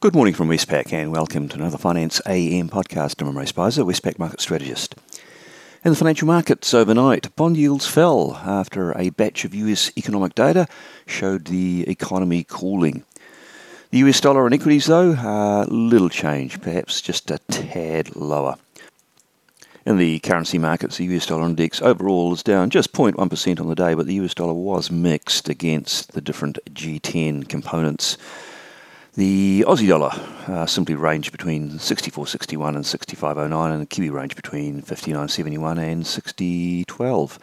Good morning from Westpac and welcome to another Finance AM podcast. I'm Ray Spicer, Westpac Market Strategist. In the financial markets overnight, bond yields fell after a batch of US economic data showed the economy cooling. The US dollar and equities, though, uh, little change, perhaps just a tad lower. In the currency markets, the US dollar index overall is down just 0.1% on the day, but the US dollar was mixed against the different G10 components. The Aussie dollar uh, simply ranged between 64.61 and 65.09, and the Kiwi range between 59.71 and 60.12.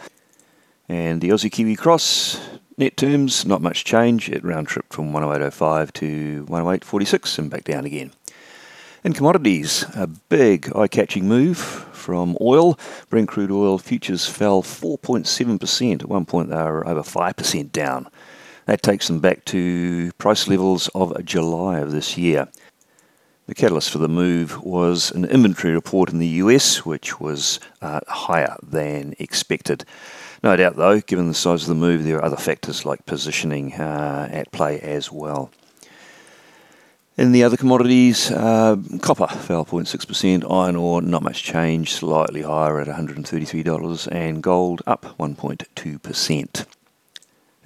And the Aussie Kiwi cross, net terms, not much change. It round tripped from 108.05 to 108.46 and back down again. In commodities, a big eye catching move from oil. Brent crude oil futures fell 4.7%. At one point, they were over 5% down. That takes them back to price levels of July of this year. The catalyst for the move was an inventory report in the US, which was uh, higher than expected. No doubt, though, given the size of the move, there are other factors like positioning uh, at play as well. In the other commodities, uh, copper fell 0.6%, iron ore not much change, slightly higher at $133, and gold up 1.2%.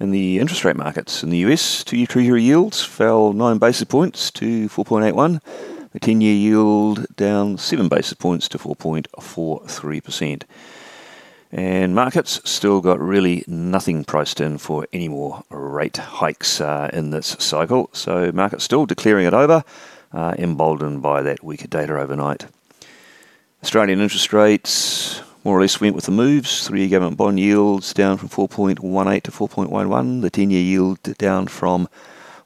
In the interest rate markets in the US, two year Treasury yields fell 9 basis points to 4.81. The 10 year yield down 7 basis points to 4.43%. And markets still got really nothing priced in for any more rate hikes uh, in this cycle. So, markets still declaring it over, uh, emboldened by that weaker data overnight. Australian interest rates more or less went with the moves. Three year government bond yields down from 4.18 to 4.11. The 10 year yield down from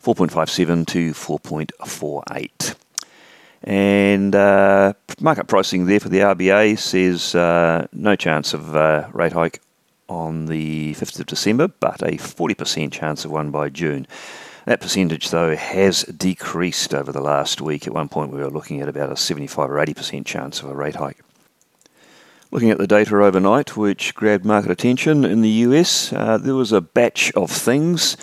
4.57 to 4.48. And uh, market pricing there for the RBA says uh, no chance of uh, rate hike on the 5th of December, but a 40% chance of one by June. That percentage, though, has decreased over the last week. At one point, we were looking at about a 75 or 80% chance of a rate hike. Looking at the data overnight, which grabbed market attention in the US, uh, there was a batch of things,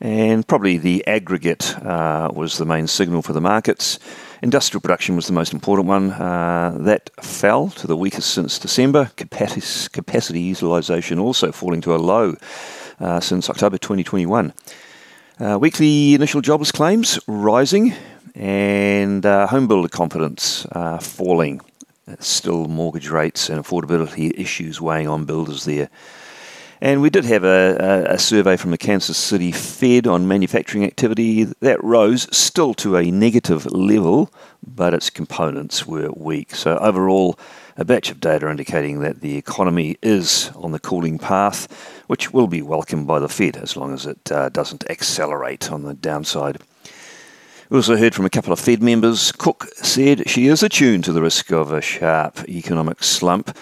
and probably the aggregate uh, was the main signal for the markets. Industrial production was the most important one. Uh, that fell to the weakest since December. Capacity, capacity utilisation also falling to a low uh, since October 2021. Uh, weekly initial jobless claims rising, and uh, home builder confidence falling still mortgage rates and affordability issues weighing on builders there. And we did have a, a, survey from the Kansas City Fed on manufacturing activity. That rose still to a negative level, but its components were weak. So, overall, a batch of data indicating that the economy is on the cooling path, which will be welcomed by the Fed as long as it uh, doesn't accelerate on the downside. We also heard from a couple of Fed members. Cook said she is attuned to the risk of a sharp economic slump.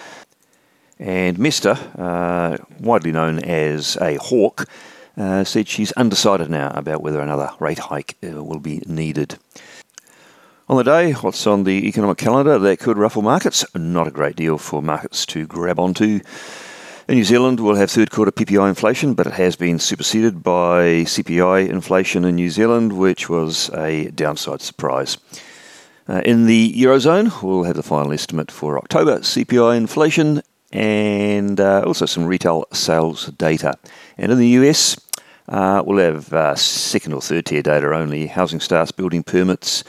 And Mester, uh, widely known as a hawk, uh, said she's undecided now about whether another rate hike uh, will be needed. On the day, what's on the economic calendar that could ruffle markets? Not a great deal for markets to grab onto. In New Zealand, we'll have third quarter PPI inflation, but it has been superseded by CPI inflation in New Zealand, which was a downside surprise. Uh, in the Eurozone, we'll have the final estimate for October CPI inflation and uh, also some retail sales data. And in the US, uh, we'll have uh, second or third tier data only, housing starts, building permits,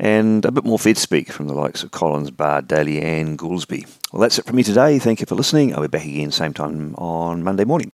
and a bit more Fed speak from the likes of Collins, Barr, Daly, and Goolsbee. Well, that's it from me today. Thank you for listening. I'll be back again same time on Monday morning.